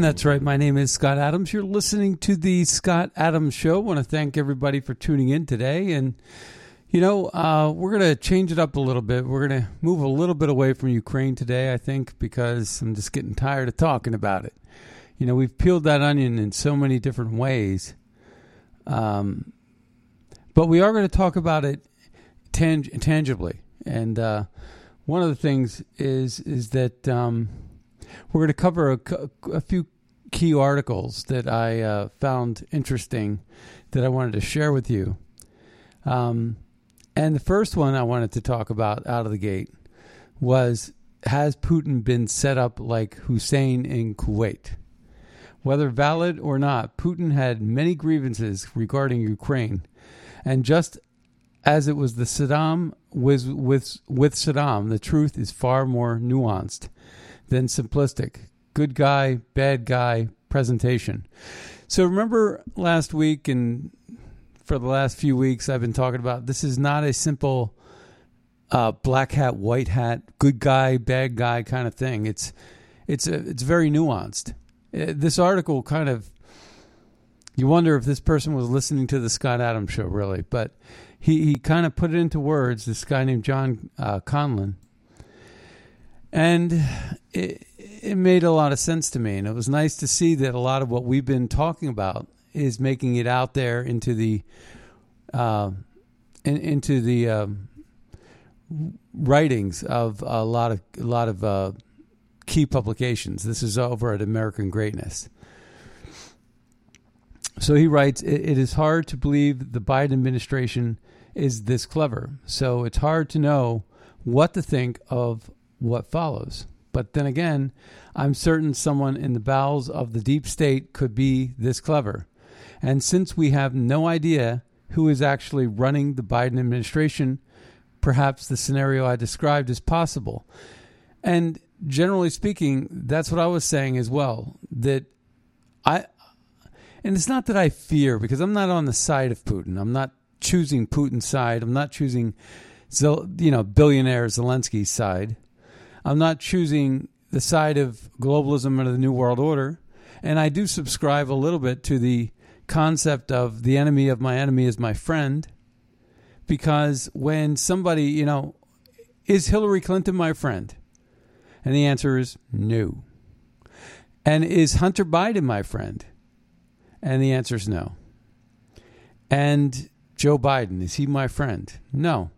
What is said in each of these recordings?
And that's right. My name is Scott Adams. You're listening to the Scott Adams Show. I want to thank everybody for tuning in today. And, you know, uh, we're going to change it up a little bit. We're going to move a little bit away from Ukraine today, I think, because I'm just getting tired of talking about it. You know, we've peeled that onion in so many different ways. Um, but we are going to talk about it tang- tangibly. And uh, one of the things is is that. Um, we're going to cover a, a few key articles that I uh, found interesting that I wanted to share with you. Um, and the first one I wanted to talk about out of the gate was Has Putin been set up like Hussein in Kuwait? Whether valid or not, Putin had many grievances regarding Ukraine. And just as it was the Saddam was with with Saddam, the truth is far more nuanced than simplistic. Good guy, bad guy presentation. So remember last week and for the last few weeks I've been talking about this is not a simple uh, black hat, white hat, good guy, bad guy kind of thing. It's it's a, it's very nuanced. Uh, This article kind of you wonder if this person was listening to the Scott Adams show really, but he, he kind of put it into words. This guy named John uh, Conlon, and it, it made a lot of sense to me. And it was nice to see that a lot of what we've been talking about is making it out there into the uh, in, into the um, writings of a lot of a lot of uh, key publications. This is over at American Greatness. So he writes, it, it is hard to believe the Biden administration is this clever. So it's hard to know what to think of what follows. But then again, I'm certain someone in the bowels of the deep state could be this clever. And since we have no idea who is actually running the Biden administration, perhaps the scenario I described is possible. And generally speaking, that's what I was saying as well. That I, and it's not that I fear because I'm not on the side of Putin. I'm not choosing Putin's side. I'm not choosing, you know, billionaire Zelensky's side. I'm not choosing the side of globalism or the New World Order. And I do subscribe a little bit to the concept of the enemy of my enemy is my friend. Because when somebody, you know, is Hillary Clinton my friend? And the answer is no. And is Hunter Biden my friend? And the answer is no. And Joe Biden, is he my friend? No.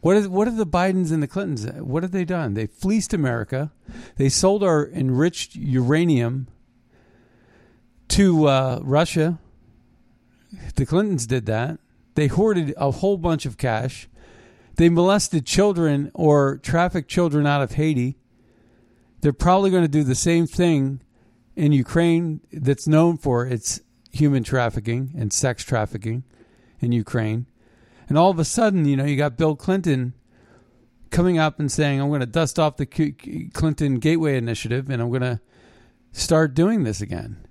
What is what are the Bidens and the Clintons? What have they done? They fleeced America. They sold our enriched uranium to uh, Russia. The Clintons did that. They hoarded a whole bunch of cash. They molested children or trafficked children out of Haiti. They're probably going to do the same thing in Ukraine that's known for its human trafficking and sex trafficking in Ukraine. And all of a sudden, you know, you got Bill Clinton coming up and saying, I'm going to dust off the Clinton Gateway Initiative and I'm going to start doing this again.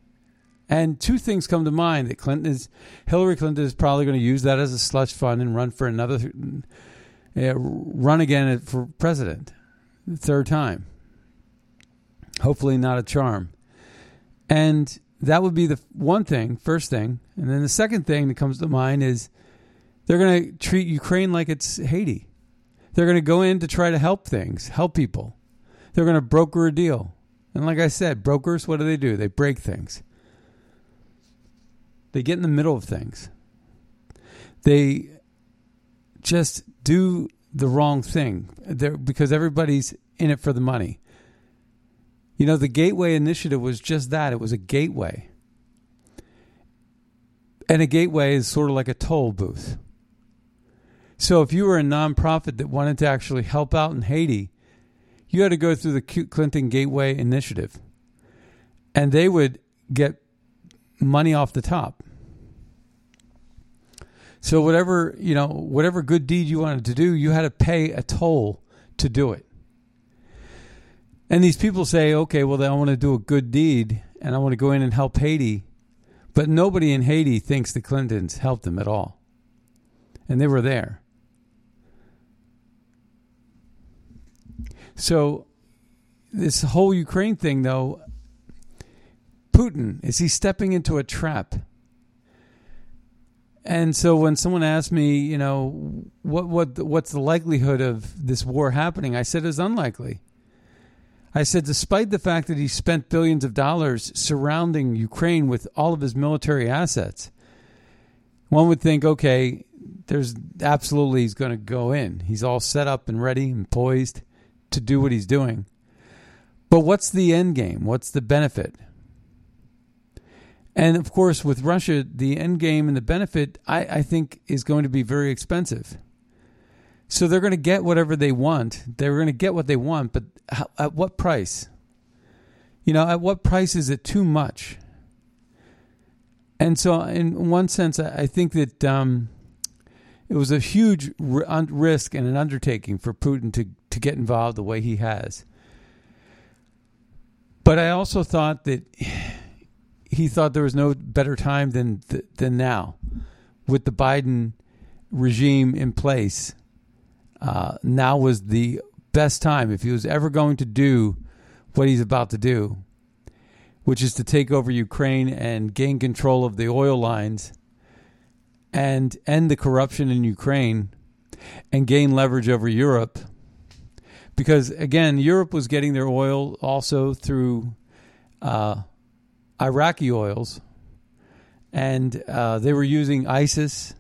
And two things come to mind that Clinton is, Hillary Clinton is probably going to use that as a slush fund and run for another, uh, run again for president, third time. Hopefully, not a charm. And that would be the one thing, first thing. And then the second thing that comes to mind is they're going to treat Ukraine like it's Haiti. They're going to go in to try to help things, help people. They're going to broker a deal. And like I said, brokers, what do they do? They break things. They get in the middle of things. They just do the wrong thing They're, because everybody's in it for the money. You know, the Gateway Initiative was just that it was a gateway. And a gateway is sort of like a toll booth. So if you were a nonprofit that wanted to actually help out in Haiti, you had to go through the Clinton Gateway Initiative. And they would get money off the top. So whatever, you know, whatever good deed you wanted to do, you had to pay a toll to do it. And these people say, okay, well, I want to do a good deed and I want to go in and help Haiti. But nobody in Haiti thinks the Clintons helped them at all. And they were there. So, this whole Ukraine thing, though, Putin, is he stepping into a trap? And so when someone asked me, you know, what what what's the likelihood of this war happening, I said it's unlikely. I said, despite the fact that he spent billions of dollars surrounding Ukraine with all of his military assets, one would think, okay, there's absolutely he's going to go in. He's all set up and ready and poised to do what he's doing. But what's the end game? What's the benefit? And of course, with Russia, the end game and the benefit, I, I think, is going to be very expensive. So they're going to get whatever they want. They're going to get what they want, but how, at what price? You know, at what price is it too much? And so, in one sense, I think that um, it was a huge risk and an undertaking for Putin to, to get involved the way he has. But I also thought that he thought there was no better time than than now, with the Biden regime in place uh, now was the best time if he was ever going to do what he's about to do, which is to take over Ukraine and gain control of the oil lines and end the corruption in Ukraine and gain leverage over Europe. Because again, Europe was getting their oil also through uh, Iraqi oils, and uh, they were using ISIS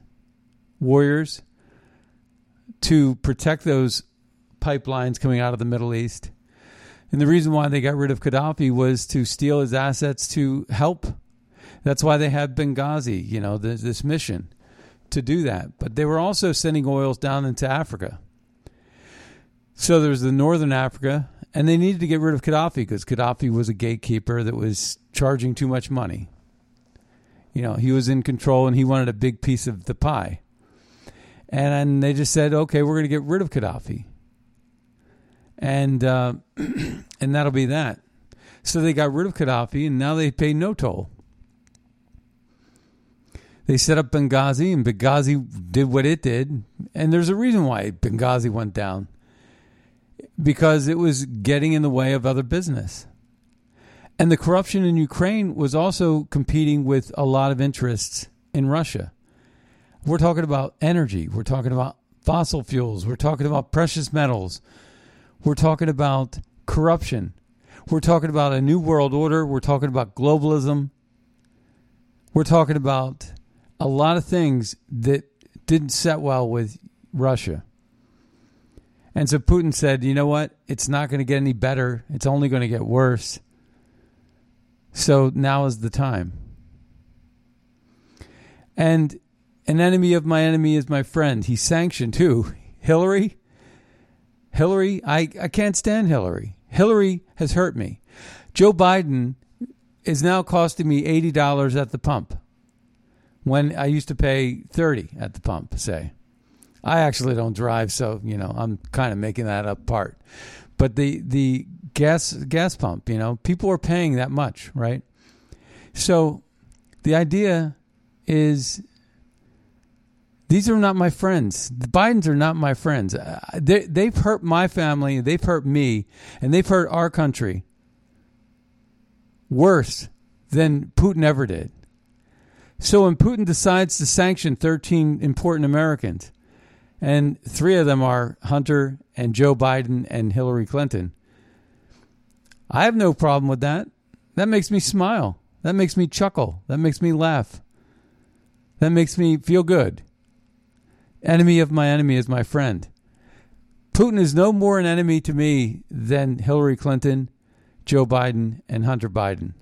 warriors to protect those pipelines coming out of the Middle East. And the reason why they got rid of Gaddafi was to steal his assets to help. That's why they had Benghazi, you know, this, this mission to do that. But they were also sending oils down into Africa. So there was the Northern Africa, and they needed to get rid of Gaddafi because Gaddafi was a gatekeeper that was charging too much money. You know, he was in control and he wanted a big piece of the pie. And they just said, okay, we're going to get rid of Gaddafi. And, uh, and that'll be that. So they got rid of Gaddafi, and now they pay no toll. They set up Benghazi, and Benghazi did what it did. And there's a reason why Benghazi went down because it was getting in the way of other business. And the corruption in Ukraine was also competing with a lot of interests in Russia. We're talking about energy. We're talking about fossil fuels. We're talking about precious metals. We're talking about corruption. We're talking about a new world order. We're talking about globalism. We're talking about a lot of things that didn't set well with Russia. And so Putin said, you know what? It's not going to get any better. It's only going to get worse. So now is the time. And an enemy of my enemy is my friend. He sanctioned who? Hillary? Hillary? I, I can't stand Hillary. Hillary has hurt me. Joe Biden is now costing me $80 at the pump when I used to pay 30 at the pump, say. I actually don't drive, so you know I'm kind of making that up part. But the the gas gas pump, you know, people are paying that much, right? So the idea is these are not my friends. The Bidens are not my friends. Uh, they, they've hurt my family, they've hurt me, and they've hurt our country worse than Putin ever did. So when Putin decides to sanction 13 important Americans, and three of them are Hunter and Joe Biden and Hillary Clinton, I have no problem with that. That makes me smile. That makes me chuckle. That makes me laugh. That makes me feel good. Enemy of my enemy is my friend. Putin is no more an enemy to me than Hillary Clinton, Joe Biden, and Hunter Biden.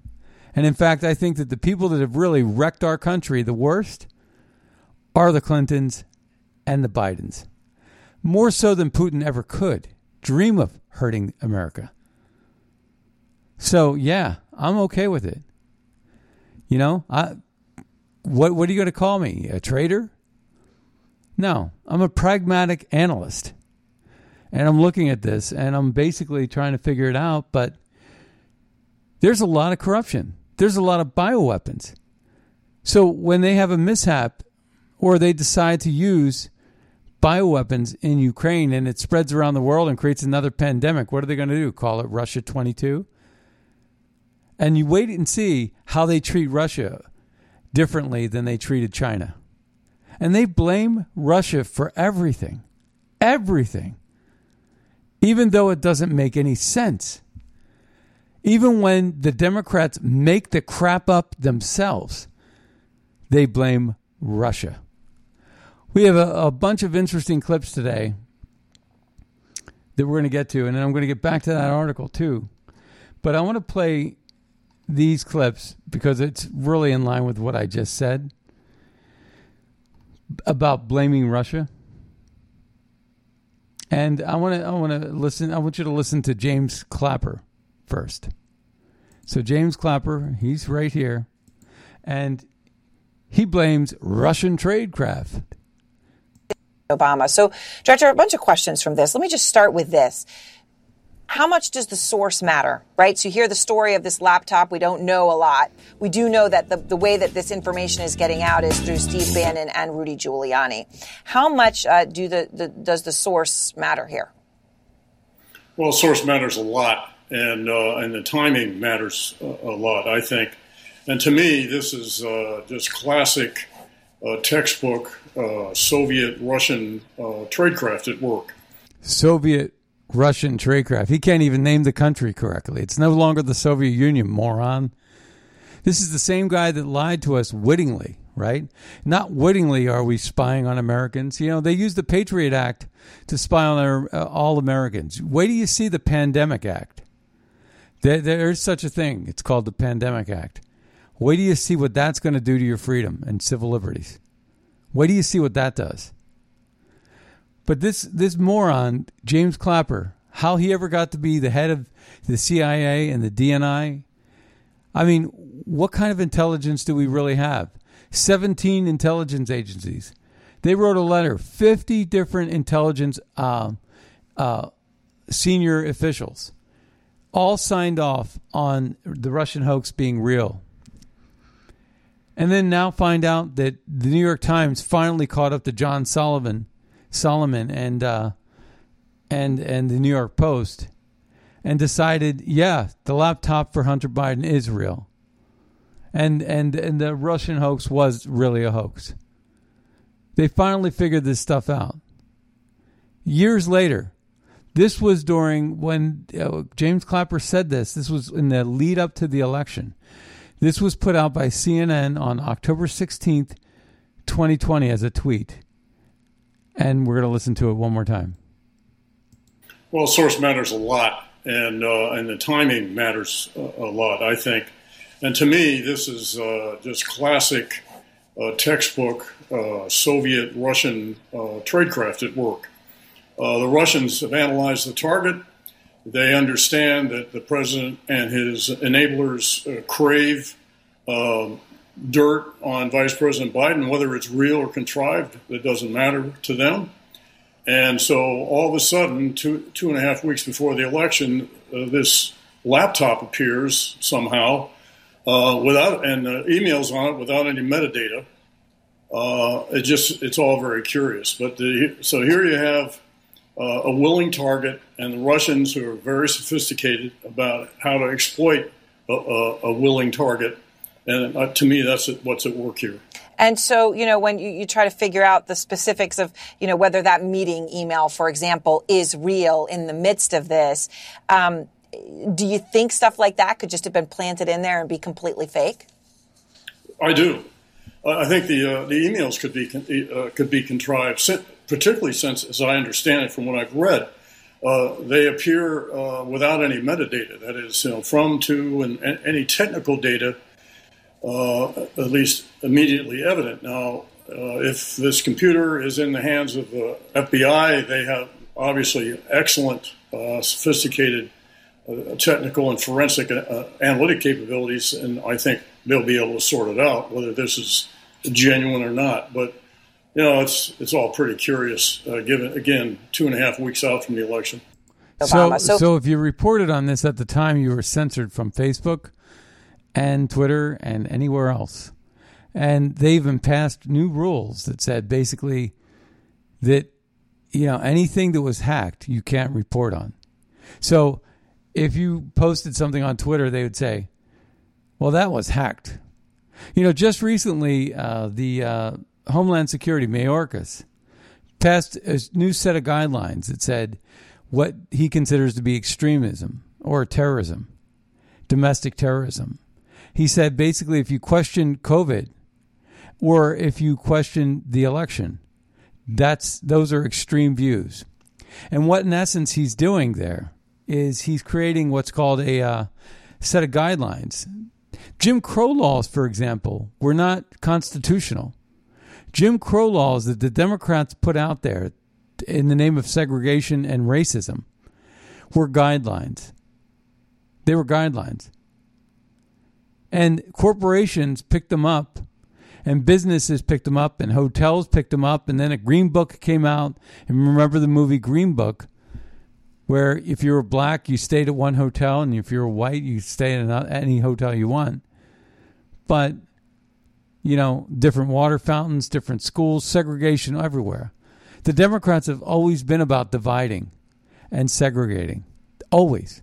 And in fact, I think that the people that have really wrecked our country the worst are the Clintons and the Bidens. More so than Putin ever could dream of hurting America. So, yeah, I'm okay with it. You know, I what what are you going to call me? A traitor? No, I'm a pragmatic analyst. And I'm looking at this and I'm basically trying to figure it out, but there's a lot of corruption. There's a lot of bioweapons. So when they have a mishap or they decide to use bioweapons in Ukraine and it spreads around the world and creates another pandemic, what are they going to do? Call it Russia 22? And you wait and see how they treat Russia differently than they treated China. And they blame Russia for everything. Everything. Even though it doesn't make any sense. Even when the Democrats make the crap up themselves, they blame Russia. We have a, a bunch of interesting clips today that we're going to get to, and I'm going to get back to that article too. But I want to play these clips because it's really in line with what I just said about blaming Russia. And I want to I want to listen I want you to listen to James Clapper first. So James Clapper, he's right here and he blames Russian tradecraft. Obama. So, Director, a bunch of questions from this. Let me just start with this how much does the source matter, right? So you hear the story of this laptop. We don't know a lot. We do know that the, the way that this information is getting out is through Steve Bannon and Rudy Giuliani. How much uh, do the, the, does the source matter here? Well, source matters a lot, and uh, and the timing matters a, lot, I think. And to me, this is uh, just classic uh, textbook uh, Soviet Russian uh, tradecraft at work. Soviet Russian tradecraft. He can't even name the country correctly. It's no longer the Soviet Union, moron. This is the same guy that lied to us wittingly, right? Not wittingly are we spying on Americans. You know, they use the Patriot Act to spy on our, uh, all Americans. Wait till you see the Pandemic Act. There, there's such a thing. It's called the Pandemic Act. Wait till you see what that's going to do to your freedom and civil liberties. Wait do you see what that does. But this this moron, James Clapper, how he ever got to be the head of the CIA and the DNI? I mean, what kind of intelligence do we really have? 17 intelligence agencies. They wrote a letter, 50 different intelligence uh, uh, senior officials, all signed off on the Russian hoax being real. And then now find out that the New York Times finally caught up to John Sullivan Solomon and uh, and and the New York Post, and decided, yeah, the laptop for Hunter Biden is real, and and and the Russian hoax was really a hoax. They finally figured this stuff out. Years later, this was during when uh, James Clapper said this. This was in the lead up to the election. This was put out by CNN on October 16th, 2020, as a tweet and we're going to listen to it one more time. Well, source matters a lot, and uh, and the timing matters a, lot, I think. And to me, this is uh, just classic uh, textbook uh, Soviet Russian uh, tradecraft at work. Uh, the Russians have analyzed the target. They understand that the president and his enablers crave um, dirt on Vice President Biden, whether it's real or contrived, it doesn't matter to them. And so all of a sudden, two, two and a half weeks before the election, uh, this laptop appears somehow uh, without and uh, emails on it without any metadata. Uh, it just it's all very curious. But the, so here you have uh, a willing target, and the Russians who are very sophisticated about how to exploit a, a, a willing target. And uh, to me, that's what's at work here. And so, you know, when you, you, try to figure out the specifics of, you know, whether that meeting email, for example, is real in the midst of this, um, do you think stuff like that could just have been planted in there and be completely fake? I do. I think the uh, the emails could be uh, could be contrived, particularly since, as I understand it from what I've read, uh, they appear uh, without any metadata. That is, you know, from to and, and any technical data uh, at least immediately evident. Now, uh, if this computer is in the hands of the FBI, they have obviously excellent, uh, sophisticated uh, technical and forensic analytic capabilities, and I think they'll be able to sort it out whether this is genuine or not. But you know, it's it's all pretty curious. Uh, given again, two and a half weeks out from the election. So, so, so if you reported on this at the time, you were censored from Facebook and Twitter and anywhere else. And they even passed new rules that said basically that you know anything that was hacked you can't report on. So if you posted something on Twitter, they would say, "Well, that was hacked." You know, just recently, uh, the uh, Homeland Security Mayorkas passed a new set of guidelines that said what he considers to be extremism or terrorism, domestic terrorism. He said basically, if you question COVID or if you question the election, that's those are extreme views. And what in essence he's doing there is he's creating what's called a uh, set of guidelines. Jim Crow laws, for example, were not constitutional. Jim Crow laws that the Democrats put out there in the name of segregation and racism were guidelines. They were guidelines. And corporations picked them up, and businesses picked them up, and hotels picked them up. And then a Green Book came out. And remember the movie Green Book, where if you were black, you stayed at one hotel, and if you were white, you stay at any hotel you want. But, you know, different water fountains, different schools, segregation everywhere. The Democrats have always been about dividing and segregating. Always.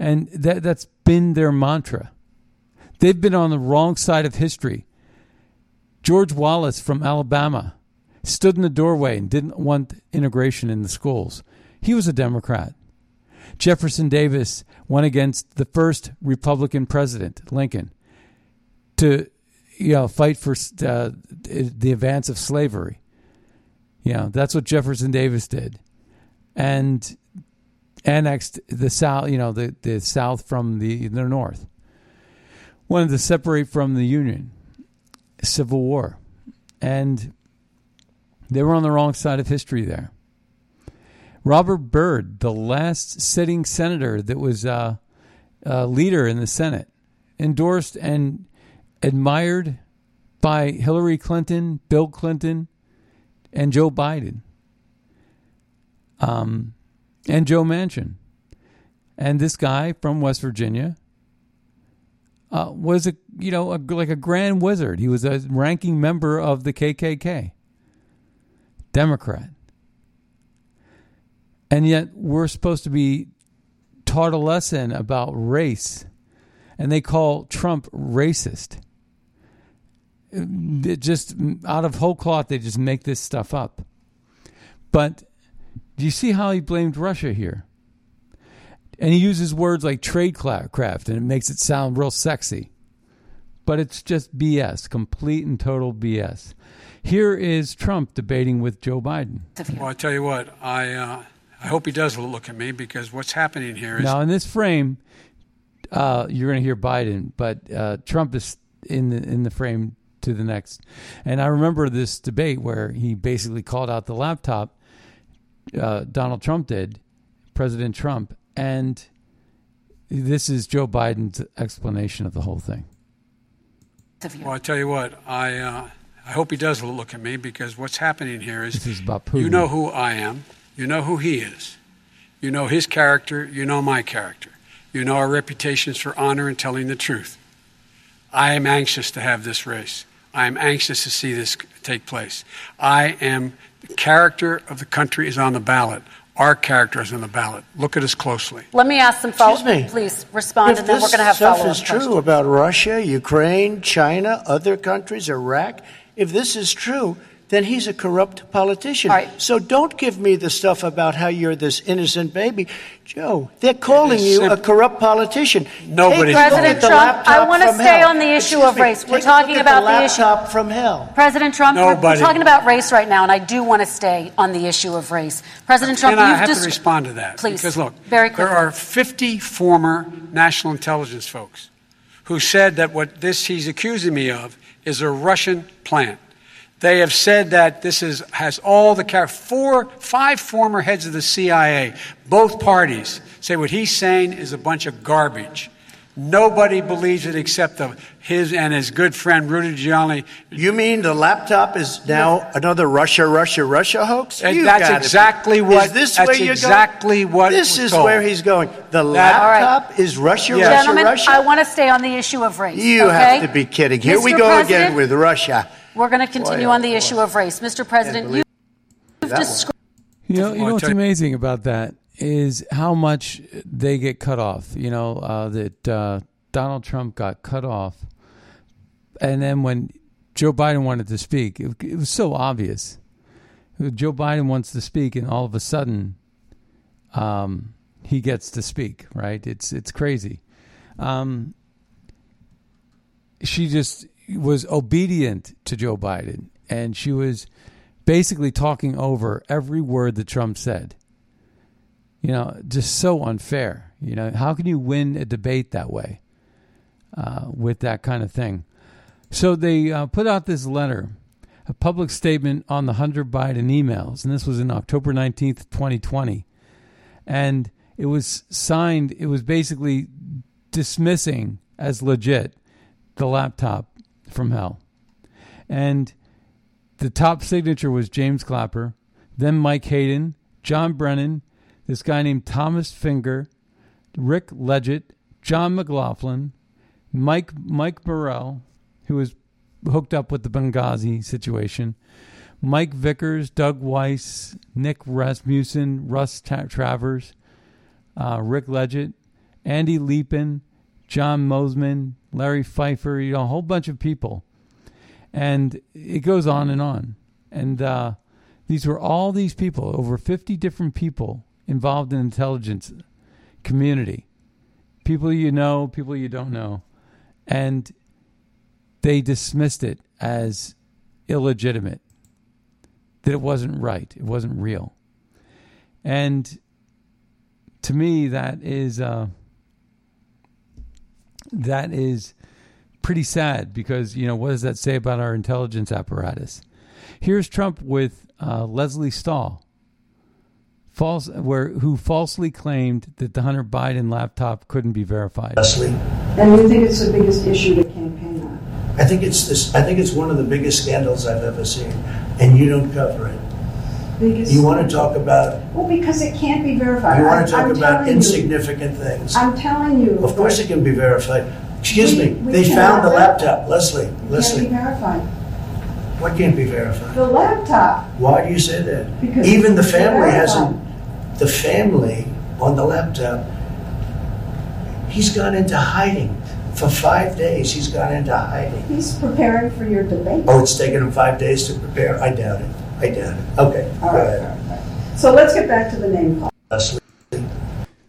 And that, that's been their mantra. They've been on the wrong side of history. George Wallace from Alabama stood in the doorway and didn't want integration in the schools. He was a Democrat. Jefferson Davis went against the first Republican president, Lincoln, to you know fight for uh, the advance of slavery. You know that's what Jefferson Davis did, and annexed the south. You know the the south from the the north wanted to separate from the Union, Civil War. And they were on the wrong side of history there. Robert Byrd, the last sitting senator that was uh, a leader in the Senate, endorsed and admired by Hillary Clinton, Bill Clinton, and Joe Biden, um, and Joe Manchin. And this guy from West Virginia uh, was a you know a, like a grand wizard. He was a ranking member of the KKK, Democrat, and yet we're supposed to be taught a lesson about race, and they call Trump racist. It just out of whole cloth, they just make this stuff up. But do you see how he blamed Russia here? And he uses words like tradecraft, and it makes it sound real sexy. But it's just BS, complete and total BS. Here is Trump debating with Joe Biden. Well, I tell you what, I uh, I hope he does look at me because what's happening here is now in this frame, uh, you're going to hear Biden, but uh, Trump is in the in the frame to the next. And I remember this debate where he basically called out the laptop. Uh, Donald Trump did, President Trump, and this is Joe Biden's explanation of the whole thing. Well, I tell you what, I uh, I hope he does look at me because what's happening here is, is you know who I am, you know who he is, you know his character, you know my character, you know our reputations for honor and telling the truth. I am anxious to have this race. I am anxious to see this take place. I am, the character of the country is on the ballot. Our character is on the ballot. Look at us closely. Let me ask some follow Excuse me. Please respond, if and then we're going to have stuff follow-up is true questions. about Russia, Ukraine, China, other countries, Iraq, if this is true, then he's a corrupt politician. All right. So don't give me the stuff about how you're this innocent baby. Joe, they're calling is you a corrupt politician. Nobody's Take a look President the Trump, I wanna stay hell. on the issue Excuse of me, race. We're talking about the the issue- from hell. President Trump, we're, we're Nobody- talking about race right now, and I do want to stay on the issue of race. President Trump, and I you've have just to respond to that. Please, Because look, very there are 50 former national intelligence folks who said that what this he's accusing me of is a Russian plant. They have said that this is has all the char- four, five former heads of the CIA, both parties say what he's saying is a bunch of garbage. Nobody believes it except the, his and his good friend Rudy Giuliani. You mean the laptop is now another Russia, Russia, Russia hoax? And You that's gotta be- exactly what- Is this that's where you're exactly going? what This is told. where he's going. The That- All right. laptop is Russia, Yes. Russia, Gentlemen, Russia. I want to stay on the issue of race. you okay? have to be kidding. Here we go President, again with Russia. We're going to continue Boy, on the issue of race. Mr. President, you, you've described. You know, you know what's tell amazing about that is how much they get cut off. You know uh, that uh, Donald Trump got cut off, and then when Joe Biden wanted to speak, it, it was so obvious. Joe Biden wants to speak, and all of a sudden, um, he gets to speak. Right? It's it's crazy. Um, she just was obedient to Joe Biden, and she was basically talking over every word that Trump said. You know, just so unfair. You know, how can you win a debate that way uh, with that kind of thing? So they uh, put out this letter, a public statement on the Hunter Biden emails, and this was in October 19th, 2020. And it was signed, it was basically dismissing as legit the laptop from hell. And the top signature was James Clapper, then Mike Hayden, John Brennan, this guy named Thomas Fingar, Rick Ledgett, John McLaughlin, Mike Mike Morell, who was hooked up with the Benghazi situation, Mike Vickers, Doug Wise, Nick Rasmussen, Russ Ta- Travers, uh, Rick Ledgett, Andy Liepman, John Moseman, Larry Pfeiffer, you know, a whole bunch of people. And it goes on and on. And uh, these were all these people, over 50 different people involved in intelligence community, people you know, people you don't know, and they dismissed it as illegitimate, that it wasn't right, it wasn't real, and to me, that is uh, that is pretty sad because you know what does that say about our intelligence apparatus? Here's Trump with uh, Lesley Stahl, false, where who falsely claimed that the Hunter Biden laptop couldn't be verified. Lesley, And you think it's the biggest issue to campaign on? I think it's this. I think it's one of the biggest scandals I've ever seen, and you don't cover it. Biggest, You want to talk about. Well, because it can't be verified. You want to talk I'm about telling you- insignificant things. I'm telling you. Of course, it can be verified. Excuse We- me. we They found the laptop, Lesley. It can't be Lesley, verified. what can't be verified? The laptop. Why do you say that? Because Even the family hasn't. The family on the laptop. He's gone into hiding for five days. He's gone into hiding. He's preparing for your debate. Oh, it's taken him five days to prepare. I doubt it. I doubt it. Okay, All go ahead. all right, all right. So let's get back to the name call.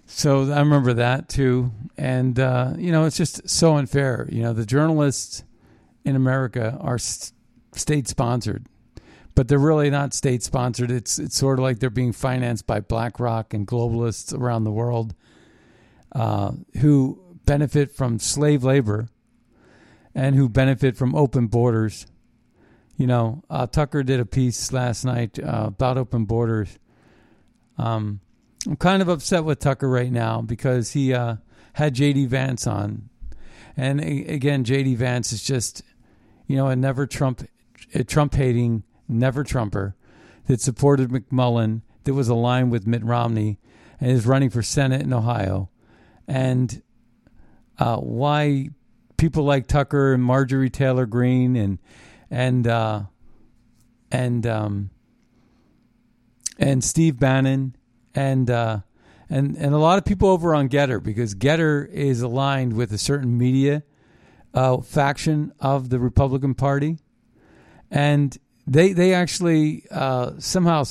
So I remember that too, and uh, you know it's just so unfair. You know the journalists in America are s- state sponsored, but they're really not state sponsored. It's it's sort of like they're being financed by BlackRock and globalists around the world uh, who benefit from slave labor and who benefit from open borders. You know, uh, Tucker did a piece last night uh, about open borders. Um, I'm kind of upset with Tucker right now because he uh, had JD Vance on, and again, JD Vance is just, you know, a never Trump a Trump hating, never Trumper that supported McMullin, that was aligned with Mitt Romney, and is running for Senate in Ohio, and uh, why people like Tucker and Marjorie Taylor Greene and and uh, and um, and Steve Bannon and uh, and and a lot of people over on Gettr because Gettr is aligned with a certain media uh, faction of the Republican Party, and they they actually uh, somehow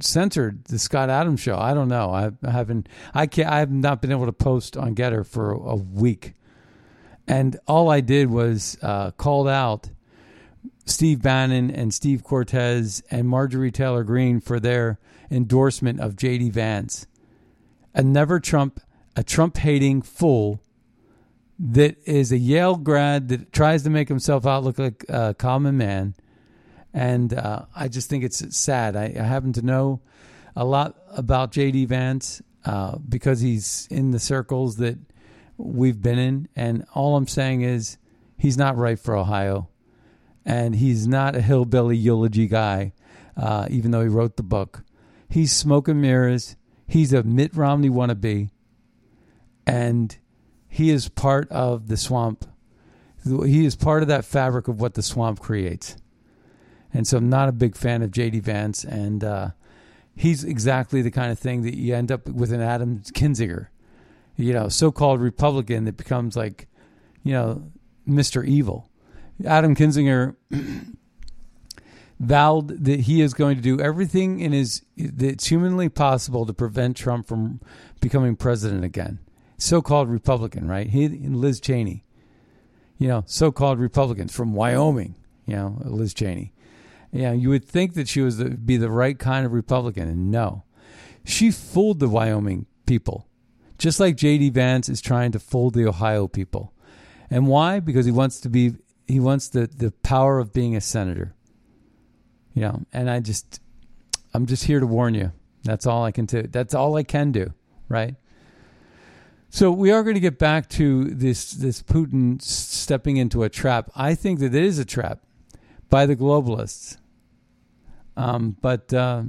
censored the Scott Adams show. I don't know. I, haven't. I can't. I have not been able to post on Gettr for a week, and all I did was uh, called out Steve Bannon and Steve Cortes and Marjorie Taylor Greene for their endorsement of J.D. Vance, a never Trump, a Trump hating fool that is a Yale grad that tries to make himself out look like a common man and uh, I just think it's sad. I, I, happen to know a lot about JD Vance uh, because he's in the circles that we've been in, and all I'm saying is he's not right for Ohio, and he's not a hillbilly eulogy guy, uh, even though he wrote the book. He's smoking mirrors. He's a Mitt Romney wannabe, and he is part of the swamp. He is part of that fabric of what the swamp creates and so I'm not a big fan of JD Vance, and uh, he's exactly the kind of thing that you end up with an Adam Kinzinger, you know, so-called Republican that becomes like, you know, Mr. Evil. Adam Kinzinger vowed that he is going to do everything in his that's humanly possible to prevent Trump from becoming president again. So-called Republican, right? He and Liz Cheney, you know, so-called Republicans from Wyoming, you know, Liz Cheney. Yeah, you would think that she was the, be the right kind of Republican, and no, she fooled the Wyoming people, just like J.D. Vance is trying to fool the Ohio people. And why? Because he wants to be he wants the the power of being a senator. You know, and I just I'm just here to warn you. That's all I can do. That's all I can do, right? So we are going to get back to this this Putin stepping into a trap. I think that it is a trap by the globalists. Um, but uh,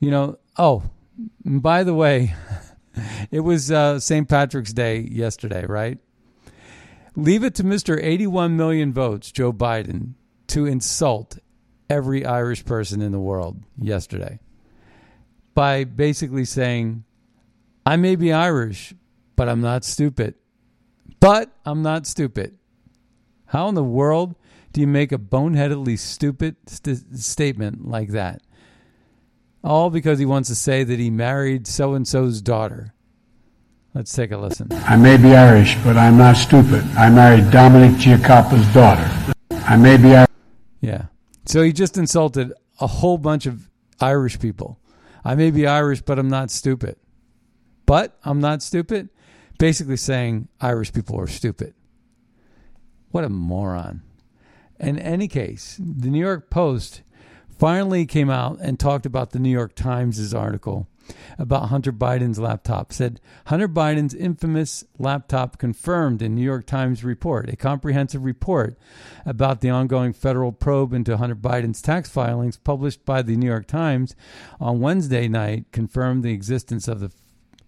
you know, oh, by the way, it was uh, St. Patrick's Day yesterday, right? Leave it to Mr. 81 million votes, Joe Biden, to insult every Irish person in the world yesterday by basically saying, I may be Irish, but I'm not stupid. But I'm not stupid. How in the world do you make a boneheadedly stupid st- statement like that? All because he wants to say that he married so and so's daughter. Let's take a listen. I may be Irish, but I'm not stupid. I married Dominic Giacoppa's daughter. I may be Irish. Yeah. So he just insulted a whole bunch of Irish people. I may be Irish, but I'm not stupid. But I'm not stupid. Basically saying Irish people are stupid. What a moron. In any case, the New York Post finally came out and talked about the New York Times' article about Hunter Biden's laptop. Said Hunter Biden's infamous laptop confirmed in New York Times report, a comprehensive report about the ongoing federal probe into Hunter Biden's tax filings published by the New York Times on Wednesday night confirmed the existence of the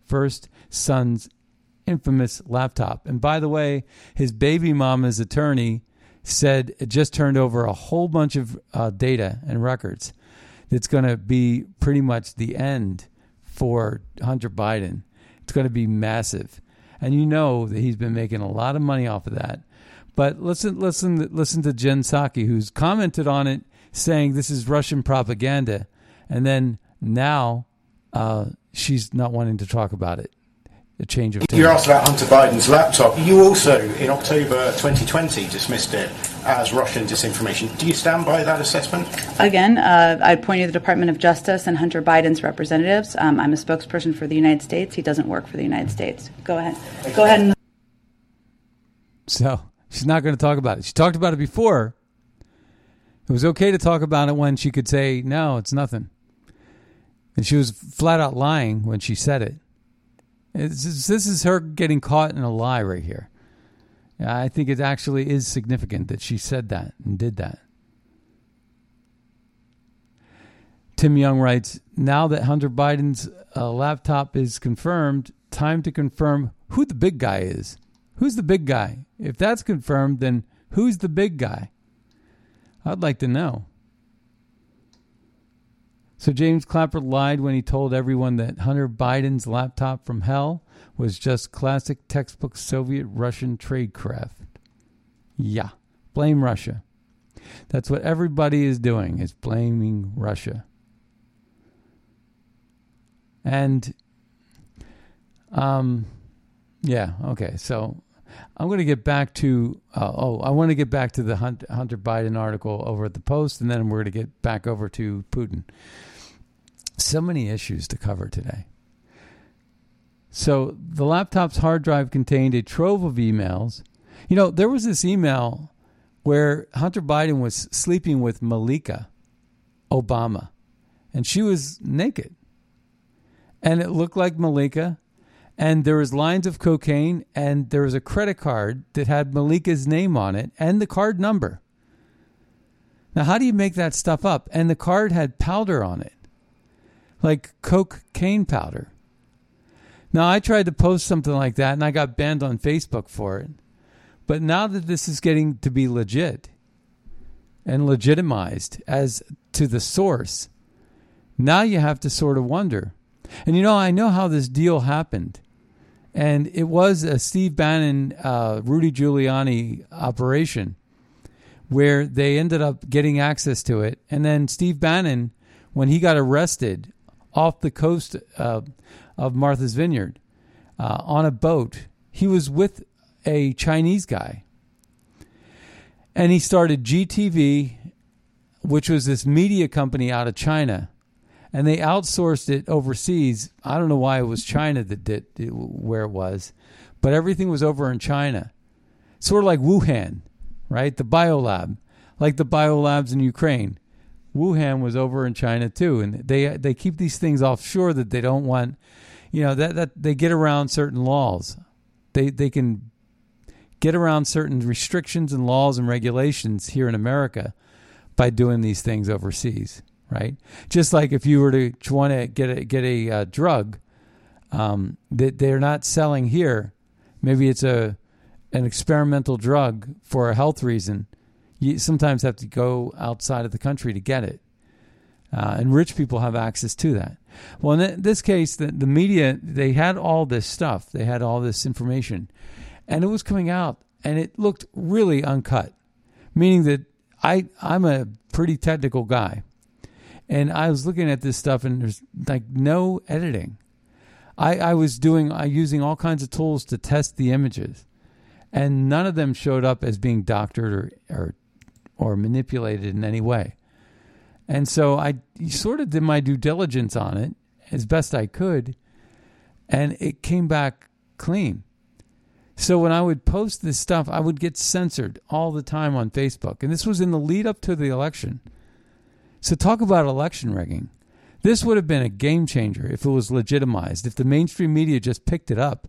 first son's infamous laptop. And by the way, his baby mama's attorney said it just turned over a whole bunch of uh, data and records that's going to be pretty much the end for Hunter Biden. It's going to be massive. And you know that he's been making a lot of money off of that. But listen, listen, listen to Jen Psaki, who's commented on it, saying this is Russian propaganda, and then now uh, she's not wanting to talk about it a change of. You asked about Hunter Biden's laptop. You also, in October 2020, dismissed it as Russian disinformation. Do you stand by that assessment? Again, uh, I'd point you to the Department of Justice and Hunter Biden's representatives. Um, I'm a spokesperson for the United States. He doesn't work for the United States. Go ahead. Go ahead. And- so she's not going to talk about it. She talked about it before. It was okay to talk about it when she could say, no, it's nothing. And she was flat out lying when she said it. It's, this is her getting caught in a lie right here. I think it actually is significant that she said that and did that. Tim Young writes Now that Hunter Biden's uh, laptop is confirmed, time to confirm who the big guy is. Who's the big guy? If that's confirmed, then who's the big guy? I'd like to know. So James Clapper lied when he told everyone that Hunter Biden's laptop from hell was just classic textbook Soviet Russian tradecraft. Yeah, blame Russia. That's what everybody is doing is blaming Russia. And um yeah, okay. So I'm going to get back to uh, oh, I want to get back to the Hunter Biden article over at the Post and then we're going to get back over to Putin. So many issues to cover today. So the laptop's hard drive contained a trove of emails. You know, there was this email where Hunter Biden was sleeping with Malika Obama, and she was naked. And it looked like Malika, and there was lines of cocaine, and there was a credit card that had Malika's name on it and the card number. Now, how do you make that stuff up? And the card had powder on it like cocaine powder. Now, I tried to post something like that and I got banned on Facebook for it. But now that this is getting to be legit and legitimized as to the source, now you have to sort of wonder. And you know, I know how this deal happened. And it was a Steve Bannon, uh, Rudy Giuliani operation where they ended up getting access to it. And then Steve Bannon, when he got arrested off the coast uh, of Martha's Vineyard uh, on a boat. He was with a Chinese guy. And he started GTV, which was this media company out of China. And they outsourced it overseas. I don't know why it was China that did where it was, but everything was over in China. Sort of like Wuhan, right? The biolab, like the biolabs in Ukraine. Wuhan was over in China too, and they they keep these things offshore that they don't want, you know, that that they get around certain laws. They they can get around certain restrictions and laws and regulations here in America by doing these things overseas, right? Just like if you were to want to get a get a uh, drug um, that they're not selling here, maybe it's a an experimental drug for a health reason you sometimes have to go outside of the country to get it. Uh, and rich people have access to that. Well, in this case, the, the media, they had all this stuff, they had all this information, and it was coming out, and it looked really uncut, meaning that I, I'm a pretty technical guy. And I was looking at this stuff, and there's like no editing. I, I was doing, I using all kinds of tools to test the images, and none of them showed up as being doctored or, or or manipulated in any way. And so I sort of did my due diligence on it as best I could, and it came back clean. So when I would post this stuff, I would get censored all the time on Facebook. And this was in the lead up to the election. So talk about election rigging. This would have been a game changer if it was legitimized, if the mainstream media just picked it up.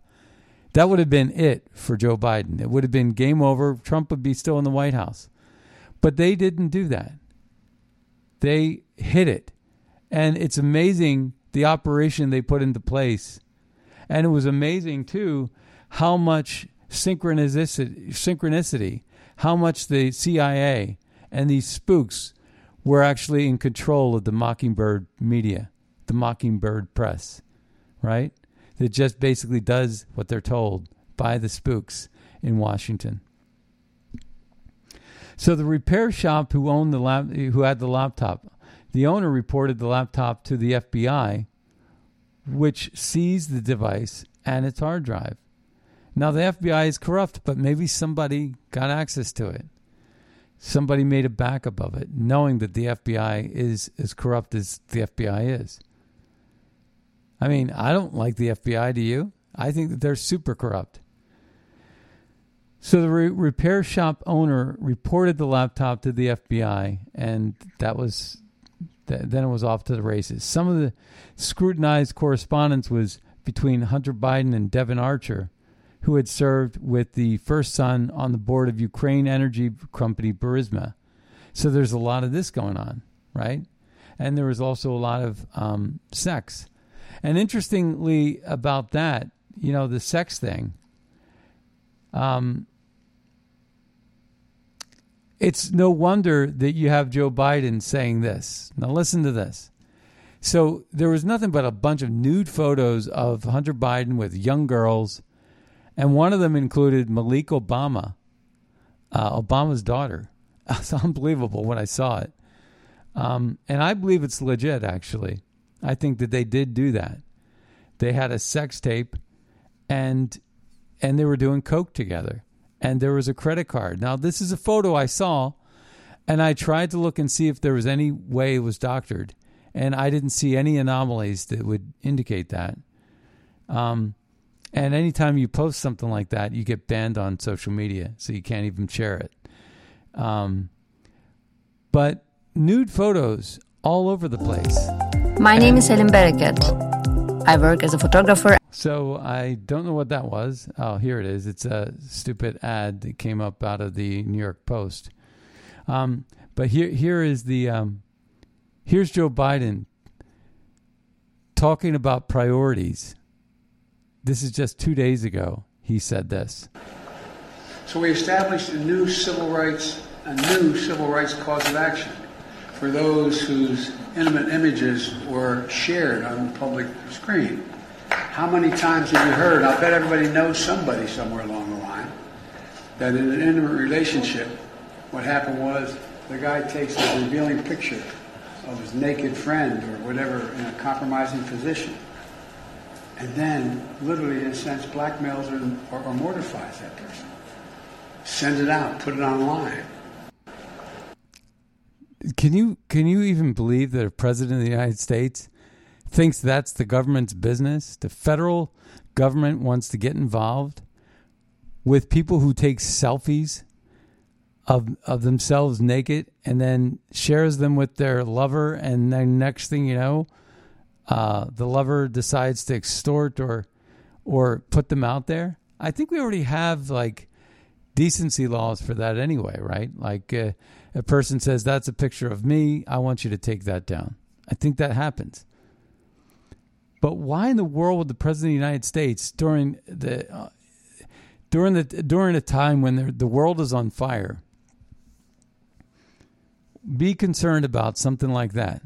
That would have been it for Joe Biden. It would have been game over. Trump would be still in the White House. But they didn't do that. They hit it. And it's amazing the operation they put into place. And it was amazing, too, how much synchronicity, synchronicity how much the CIA and these spooks were actually in control of the Mockingbird media, the Mockingbird press, right? That just basically does what they're told by the spooks in Washington. So the repair shop who owned the lap, who had the laptop, the owner reported the laptop to the FBI, which seized the device and its hard drive. Now the FBI is corrupt, but maybe somebody got access to it. Somebody made a backup of it, knowing that the FBI is as corrupt as the FBI is. I mean, I don't like the FBI, do you? I think that they're super corrupt. So the re- repair shop owner reported the laptop to the FBI, and that was th- then it was off to the races. Some of the scrutinized correspondence was between Hunter Biden and Devon Archer, who had served with the first son on the board of Ukraine energy company Burisma. So there's a lot of this going on, right? And there was also a lot of um, sex. And interestingly about that, you know, the sex thing, um, it's no wonder that you have Joe Biden saying this. Now, listen to this. So, there was nothing but a bunch of nude photos of Hunter Biden with young girls, and one of them included Malik Obama, uh, Obama's daughter. It's unbelievable when I saw it. Um, and I believe it's legit, actually. I think that they did do that. They had a sex tape and and they were doing coke together and there was a credit card. Now, this is a photo I saw, and I tried to look and see if there was any way it was doctored, and I didn't see any anomalies that would indicate that. Um, and anytime you post something like that, you get banned on social media, so you can't even share it. Um, but nude photos all over the place. My name is Helen Bereket. I work as a photographer. So I don't know what that was. Oh, here it is. It's a stupid ad that came up out of the New York Post. Um, but here, here is the um, here's Joe Biden talking about priorities. This is just two days ago. He said this. So we established a new civil rights, a new civil rights cause of action for those whose intimate images were shared on the public screen. How many times have you heard? I bet everybody knows somebody somewhere along the line that in an intimate relationship, what happened was the guy takes a revealing picture of his naked friend or whatever in a compromising position, and then, literally, in a sense, blackmails or, or, or mortifies that person. Send it out, put it online. Can you can you even believe that a president of the United States thinks that's the government's business? The federal government wants to get involved with people who take selfies of of themselves naked and then shares them with their lover and then next thing you know uh, the lover decides to extort or or put them out there i think we already have like decency laws for that anyway right like uh, a person says, That's a picture of me. I want you to take that down. I think that happens. But why in the world would the president of the United States during the uh, during the during a time when the world is on fire be concerned about something like that?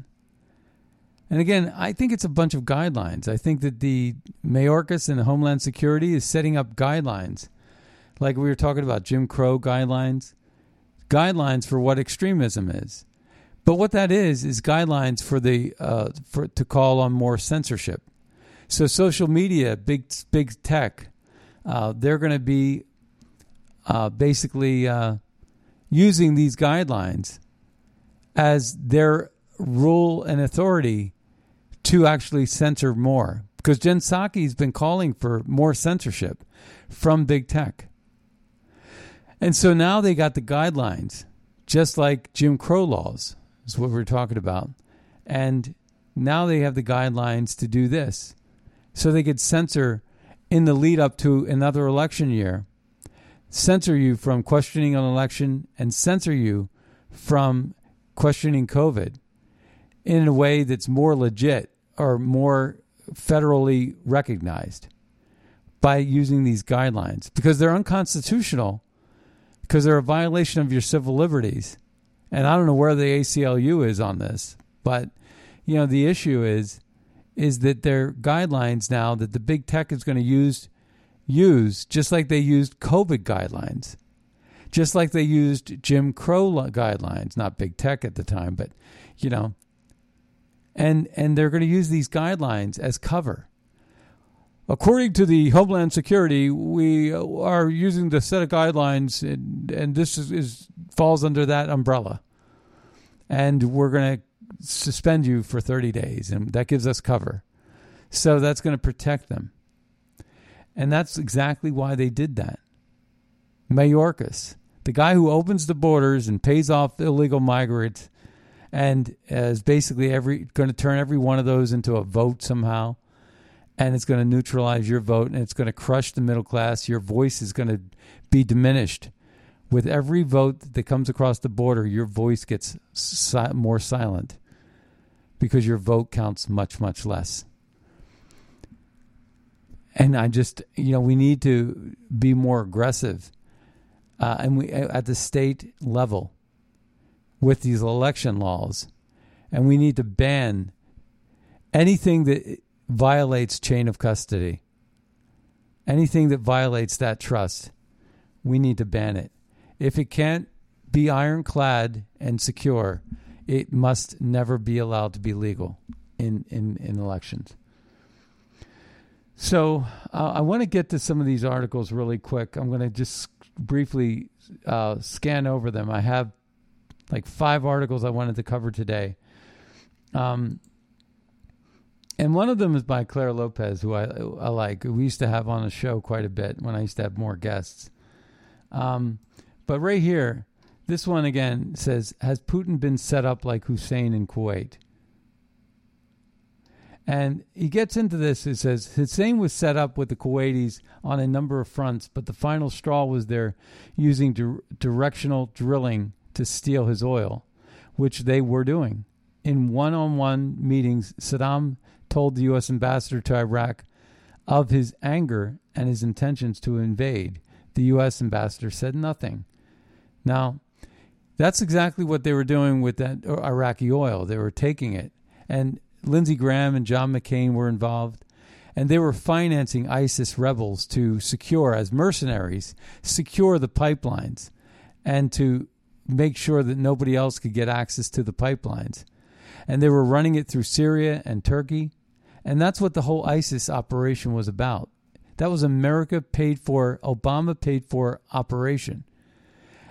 And again, I think it's a bunch of guidelines. I think that the Mayorkas and Homeland Security is setting up guidelines, like we were talking about Jim Crow guidelines guidelines for what extremism is. But what that is is guidelines for the uh, for to call on more censorship. So social media, big big tech, uh, they're going to be uh, basically uh, using these guidelines as their rule and authority to actually censor more. Because Jen Psaki has been calling for more censorship from big tech. And so now they got the guidelines, just like Jim Crow laws, is what we're talking about. And now they have the guidelines to do this. So they could censor in the lead up to another election year, censor you from questioning an election and censor you from questioning COVID in a way that's more legit or more federally recognized by using these guidelines because they're unconstitutional because they're a violation of your civil liberties. And I don't know where the ACLU is on this, but you know the issue is is that their guidelines now that the big tech is going to use use just like they used COVID guidelines, just like they used Jim Crow guidelines, not big tech at the time, but you know, and and they're going to use these guidelines as cover According to the Homeland Security, we uh, are using the set of guidelines, and, and this is, is falls under that umbrella. And we're going to suspend you for 30 days, and that gives us cover. So that's going to protect them. And that's exactly why they did that. Mayorkas, the guy who opens the borders and pays off illegal migrants and is basically every going to turn every one of those into a vote somehow and it's going to neutralize your vote and it's going to crush the middle class. Your voice is going to be diminished. With every vote that comes across the border, your voice gets si- more silent because your vote counts much, much less. And I just, you know, we need to be more aggressive, uh, and we at the state level with these election laws, and we need to ban anything that violates chain of custody, anything that violates that trust. We need to ban it. If it can't be ironclad and secure, it must never be allowed to be legal in, in, in elections. So uh, I want to get to some of these articles really quick. I'm going to just briefly uh, scan over them. I have like five articles I wanted to cover today. Um, and one of them is by Clare Lopez, who I, I like. We used to have on the show quite a bit when I used to have more guests. Um, but right here, this one again says Has Putin been set up like Hussein in Kuwait? And he gets into this. It says Hussein was set up with the Kuwaitis on a number of fronts, but the final straw was their using di- directional drilling to steal his oil, which they were doing. In one on one meetings, Saddam told the U.S. ambassador to Iraq of his anger and his intentions to invade. The U.S. ambassador said nothing. Now, that's exactly what they were doing with that Iraqi oil. They were taking it. And Lindsey Graham and John McCain were involved, and they were financing ISIS rebels to secure, as mercenaries, secure the pipelines and to make sure that nobody else could get access to the pipelines. And they were running it through Syria and Turkey. And that's what the whole ISIS operation was about. That was America paid for, Obama paid for operation.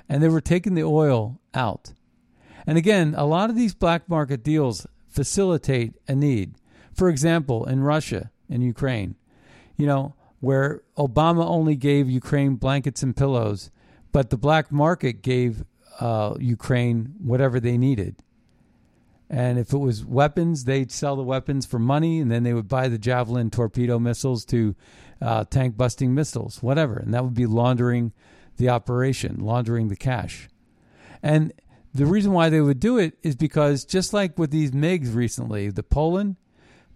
And they were taking the oil out. And again, a lot of these black market deals facilitate a need. For example, in Russia and Ukraine, you know, where Obama only gave Ukraine blankets and pillows, but the black market gave uh, Ukraine whatever they needed. And if it was weapons, they'd sell the weapons for money, and then they would buy the Javelin torpedo missiles to uh, tank busting missiles, whatever. And that would be laundering the operation, laundering the cash. And the reason why they would do it is because just like with these MiGs recently, the Poland,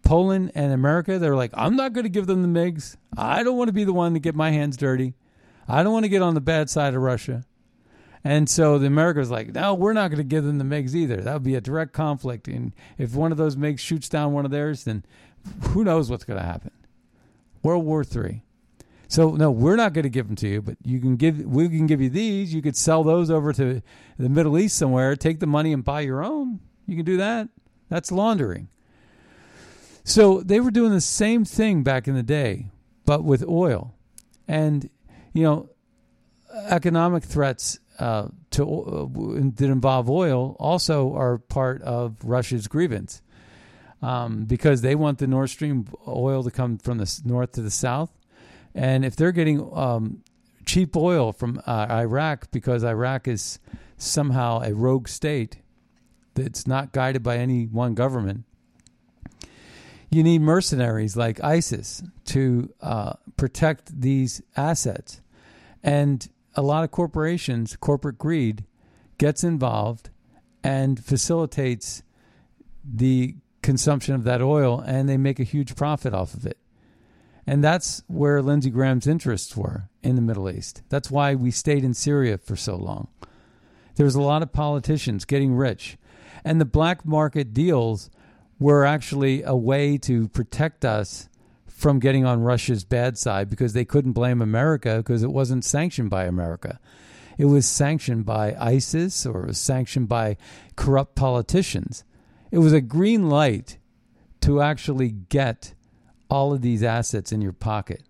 Poland and America, they're like, I'm not going to give them the MiGs. I don't want to be the one to get my hands dirty. I don't want to get on the bad side of Russia. And so the America's like, no, we're not going to give them the MiGs either. That would be a direct conflict. And if one of those MiGs shoots down one of theirs, then who knows what's going to happen? World War Three. So no, we're not going to give them to you, but you can give. We can give you these. You could sell those over to the Middle East somewhere. Take the money and buy your own. You can do that. That's laundering. So they were doing the same thing back in the day, but with oil, and you know, economic threats uh, to uh, that involve oil also are part of Russia's grievance. Um, because they want the Nord Stream oil to come from the north to the south, and if they're getting um, cheap oil from uh, Iraq because Iraq is somehow a rogue state that's not guided by any one government, you need mercenaries like ISIS to uh, protect these assets. And a lot of corporations, corporate greed, gets involved and facilitates the consumption of that oil, and they make a huge profit off of it. And that's where Lindsey Graham's interests were in the Middle East. That's why we stayed in Syria for so long. There was a lot of politicians getting rich. And the black market deals were actually a way to protect us from getting on Russia's bad side because they couldn't blame America because it wasn't sanctioned by America. It was sanctioned by ISIS or it was sanctioned by corrupt politicians. It was a green light to actually get all of these assets in your pocket.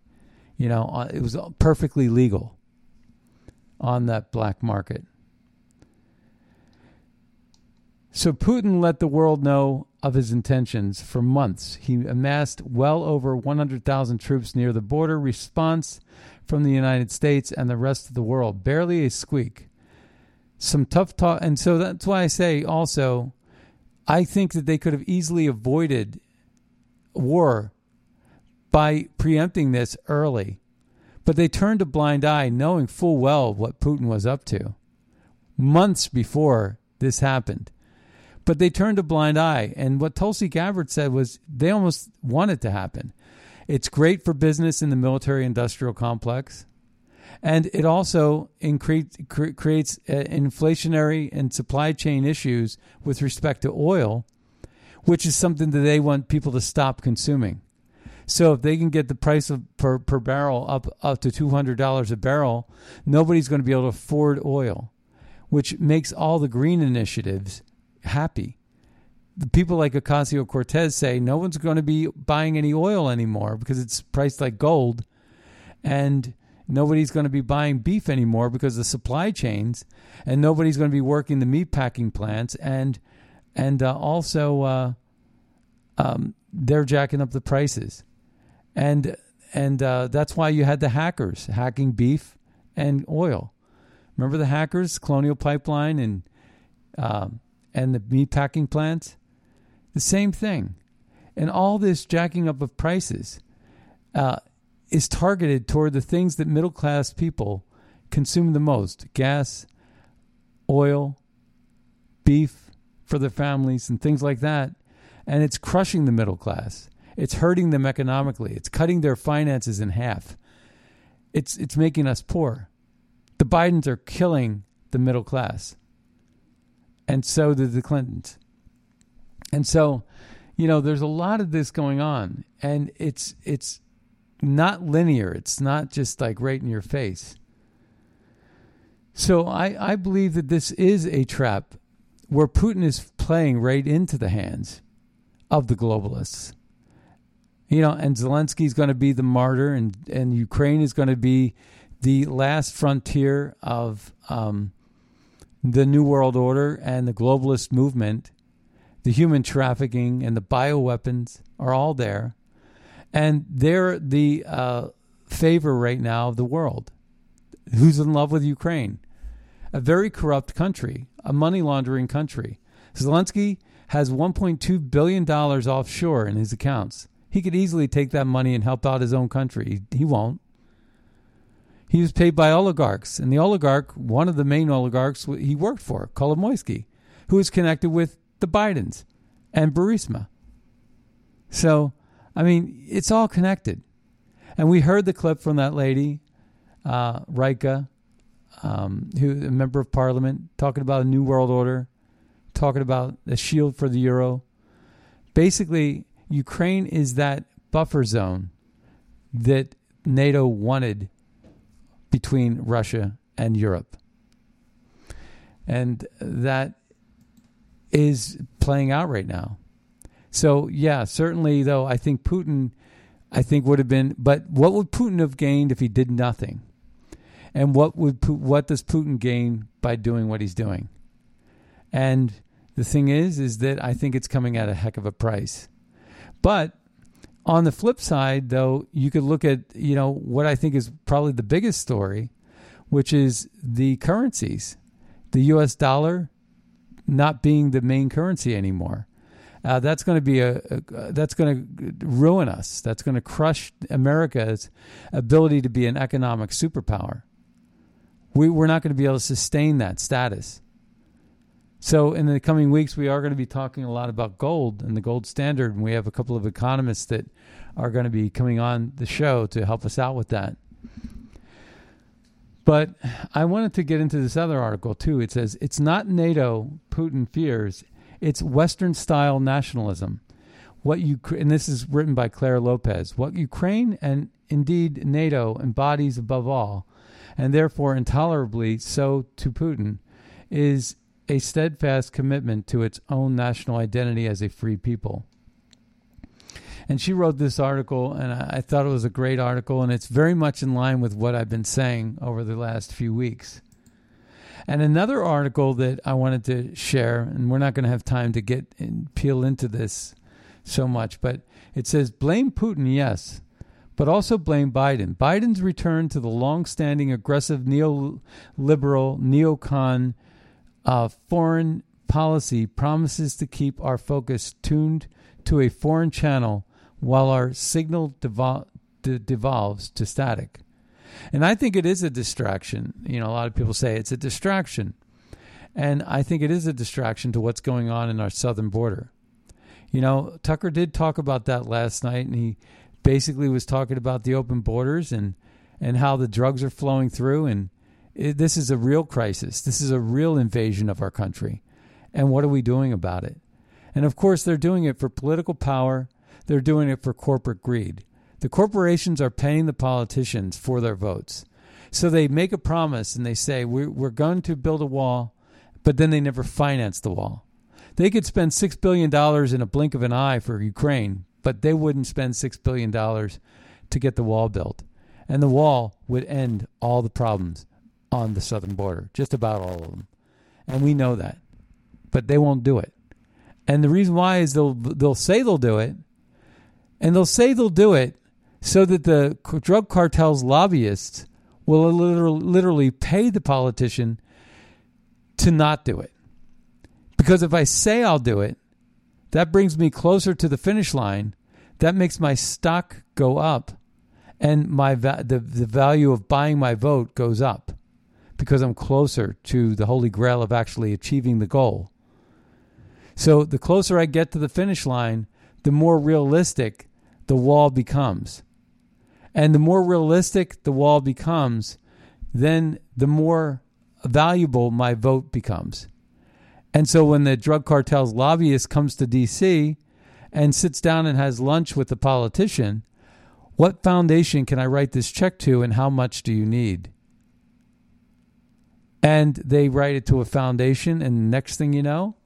You know, uh, it was perfectly legal on that black market. So Putin let the world know of his intentions for months. He amassed well over 100,000 troops near the border. Response from the United States and the rest of the world barely a squeak. Some tough talk, and so that's why I say also, I think that they could have easily avoided war by preempting this early. But they turned a blind eye, knowing full well what Putin was up to months before this happened. But they turned a blind eye. And what Tulsi Gabbard said was they almost want it to happen. It's great for business in the military industrial complex. And it also incre- cre- creates uh, inflationary and supply chain issues with respect to oil, which is something that they want people to stop consuming. So if they can get the price of per, per barrel up up to two hundred dollars a barrel, nobody's going to be able to afford oil, which makes all the green initiatives happy. The people like Ocasio Cortez say no one's going to be buying any oil anymore because it's priced like gold, and nobody's going to be buying beef anymore because the supply chains, and nobody's going to be working the meat packing plants, and and uh, also uh, um, they're jacking up the prices and and uh, that's why you had the hackers hacking beef and oil. Remember the hackers, Colonial Pipeline, and um, and the meat packing plants. The same thing, and all this jacking up of prices uh, is targeted toward the things that middle class people consume the most: gas, oil, beef for their families, and things like that. And it's crushing the middle class. It's hurting them economically. It's cutting their finances in half. It's it's making us poor. The Bidens are killing the middle class. And so did the Clintons. And so, you know, there's a lot of this going on and it's it's not linear. It's not just like right in your face. So I, I believe that this is a trap where Putin is playing right into the hands of the globalists you know, and Zelensky's going to be the martyr, and and Ukraine is going to be the last frontier of um, the New World Order and the globalist movement. The human trafficking and the bioweapons are all there, and they're the uh, favor right now of the world. Who's in love with Ukraine? A very corrupt country, a money laundering country. Zelensky has 1.2 billion dollars offshore in his accounts. He could easily take that money and help out his own country. He won't. He was paid by oligarchs, and the oligarch, one of the main oligarchs he worked for, Kolomoisky, who is connected with the Bidens and Burisma. So, I mean, it's all connected. And we heard the clip from that lady, uh, Rika, um, who a member of parliament, talking about a new world order, talking about a shield for the euro. Basically, Ukraine is that buffer zone that NATO wanted between Russia and Europe. And that is playing out right now. So, yeah, certainly, though, I think Putin, I think would have been, but what would Putin have gained if he did nothing? And what would what does Putin gain by doing what he's doing? And the thing is, is that I think it's coming at a heck of a price. But on the flip side, though, you could look at you know what I think is probably the biggest story, which is the currencies, the U.S. dollar not being the main currency anymore. Uh, that's going to be a, a that's going to ruin us. That's going to crush America's ability to be an economic superpower. We, we're not going to be able to sustain that status. So, in the coming weeks, we are going to be talking a lot about gold and the gold standard. And we have a couple of economists that are going to be coming on the show to help us out with that. But I wanted to get into this other article too. It says it's not NATO Putin fears, it's Western style nationalism. What you and this is written by Clare Lopez. What Ukraine and indeed NATO embodies above all, and therefore intolerably so to Putin, is a steadfast commitment to its own national identity as a free people. And she wrote this article, and I, thought it was a great article, and it's very much in line with what I've been saying over the last few weeks. And another article that I wanted to share, and we're not going to have time to get and peel into this so much, but it says blame Putin, yes, but also blame Biden. Biden's return to the long-standing aggressive neoliberal neocon uh, foreign policy promises to keep our focus tuned to a foreign channel while our signal devol- de- devolves to static. And I think it is a distraction. You know, a lot of people say it's a distraction. And I think it is a distraction to what's going on in our southern border. You know, Tucker did talk about that last night, and he basically was talking about the open borders and, and how the drugs are flowing through. And it, this is a real crisis. This is a real invasion of our country. And what are we doing about it? And of course, they're doing it for political power, they're doing it for corporate greed. The corporations are paying the politicians for their votes. So they make a promise and they say, we're, we're going to build a wall, but then they never finance the wall. They could spend $6 billion in a blink of an eye for Ukraine, but they wouldn't spend $6 billion to get the wall built. And the wall would end all the problems on the southern border, just about all of them. And we know that. But they won't do it. And the reason why is they'll they'll say they'll do it, and they'll say they'll do it so that the drug cartel's lobbyists will literally, pay the politician to not do it. Because if I say I'll do it, that brings me closer to the finish line. That makes my stock go up, and my the the value of buying my vote goes up because I'm closer to the holy grail of actually achieving the goal. So the closer I get to the finish line, the more realistic the wall becomes. And the more realistic the wall becomes, then the more valuable my vote becomes. And so when the drug cartel's lobbyist comes to DC and sits down and has lunch with the politician, what foundation can I write this check to and how much do you need? And they write it to a foundation, and next thing you know,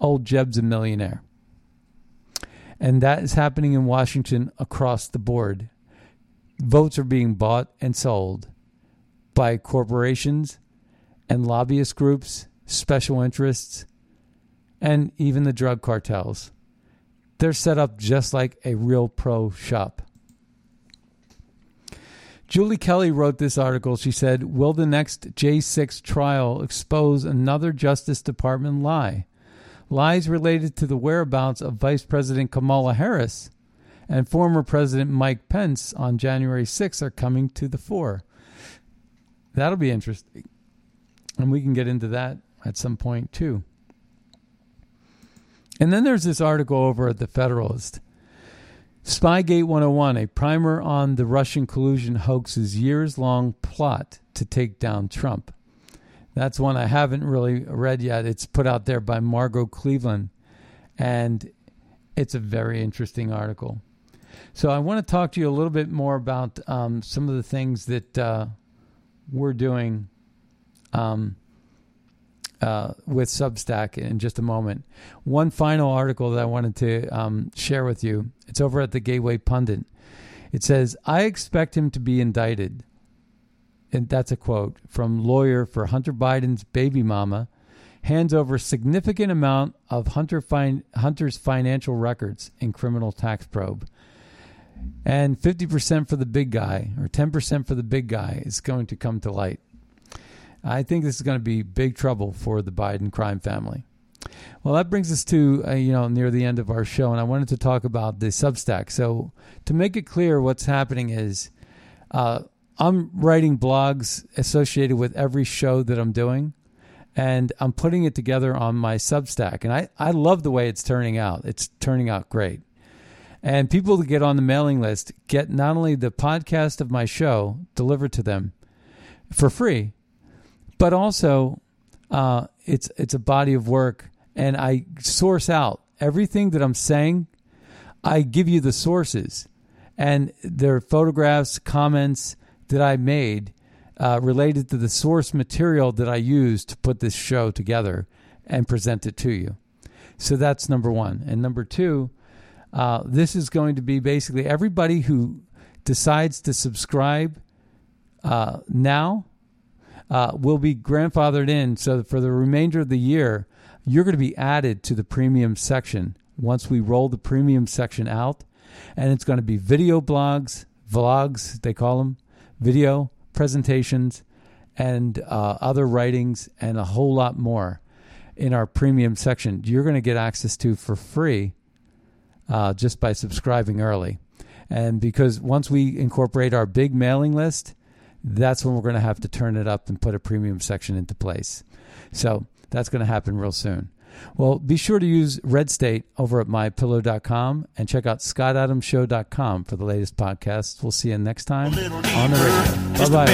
old Jeb's a millionaire. And that is happening in Washington across the board. Votes are being bought and sold by corporations and lobbyist groups, special interests, and even the drug cartels. They're set up just like a real pro shop. Julie Kelly wrote this article. She said, Will the next J6 trial expose another Justice Department lie? Lies related to the whereabouts of Vice President Kamala Harris and former President Mike Pence on January 6 are coming to the fore. That'll be interesting. And we can get into that at some point too. And then there's this article over at the Federalist. Spygate 101, a primer on the Russian collusion hoax's years long plot to take down Trump. That's one I haven't really read yet. It's put out there by Margot Cleveland, and it's a very interesting article. So I want to talk to you a little bit more about um, some of the things that uh, we're doing um, uh, with Substack in just a moment. One final article that I wanted to um, share with you. It's over at the Gateway Pundit. It says, "I expect him to be indicted." And that's a quote from lawyer for Hunter Biden's baby mama hands over significant amount of Hunter fin- Hunter's financial records in criminal tax probe. And 50% for the big guy or 10% for the big guy is going to come to light. I think this is going to be big trouble for the Biden crime family. Well, that brings us to uh, you know near the end of our show, and I wanted to talk about the Substack. So to make it clear, what's happening is uh, I'm writing blogs associated with every show that I'm doing, and I'm putting it together on my Substack, and I I love the way it's turning out. It's turning out great. And people that get on the mailing list get not only the podcast of my show delivered to them for free, but also uh, it's it's a body of work, and I source out everything that I'm saying. I give you the sources, and there are photographs, comments that I made uh, related to the source material that I used to put this show together and present it to you. So that's number one, and number two. Uh, this is going to be basically everybody who decides to subscribe uh, now uh, will be grandfathered in. So for the remainder of the year, you're going to be added to the premium section once we roll the premium section out. And it's going to be video blogs, vlogs, they call them, video presentations, and uh, other writings, and a whole lot more in our premium section. You're going to get access to for free uh, just by subscribing early. And because once we incorporate our big mailing list, that's when we're going to have to turn it up and put a premium section into place. So that's going to happen real soon. Well, be sure to use Red State over at mypillow.com and check out scottadamshow.com for the latest podcasts. We'll see you next time on the radio. Bye bye.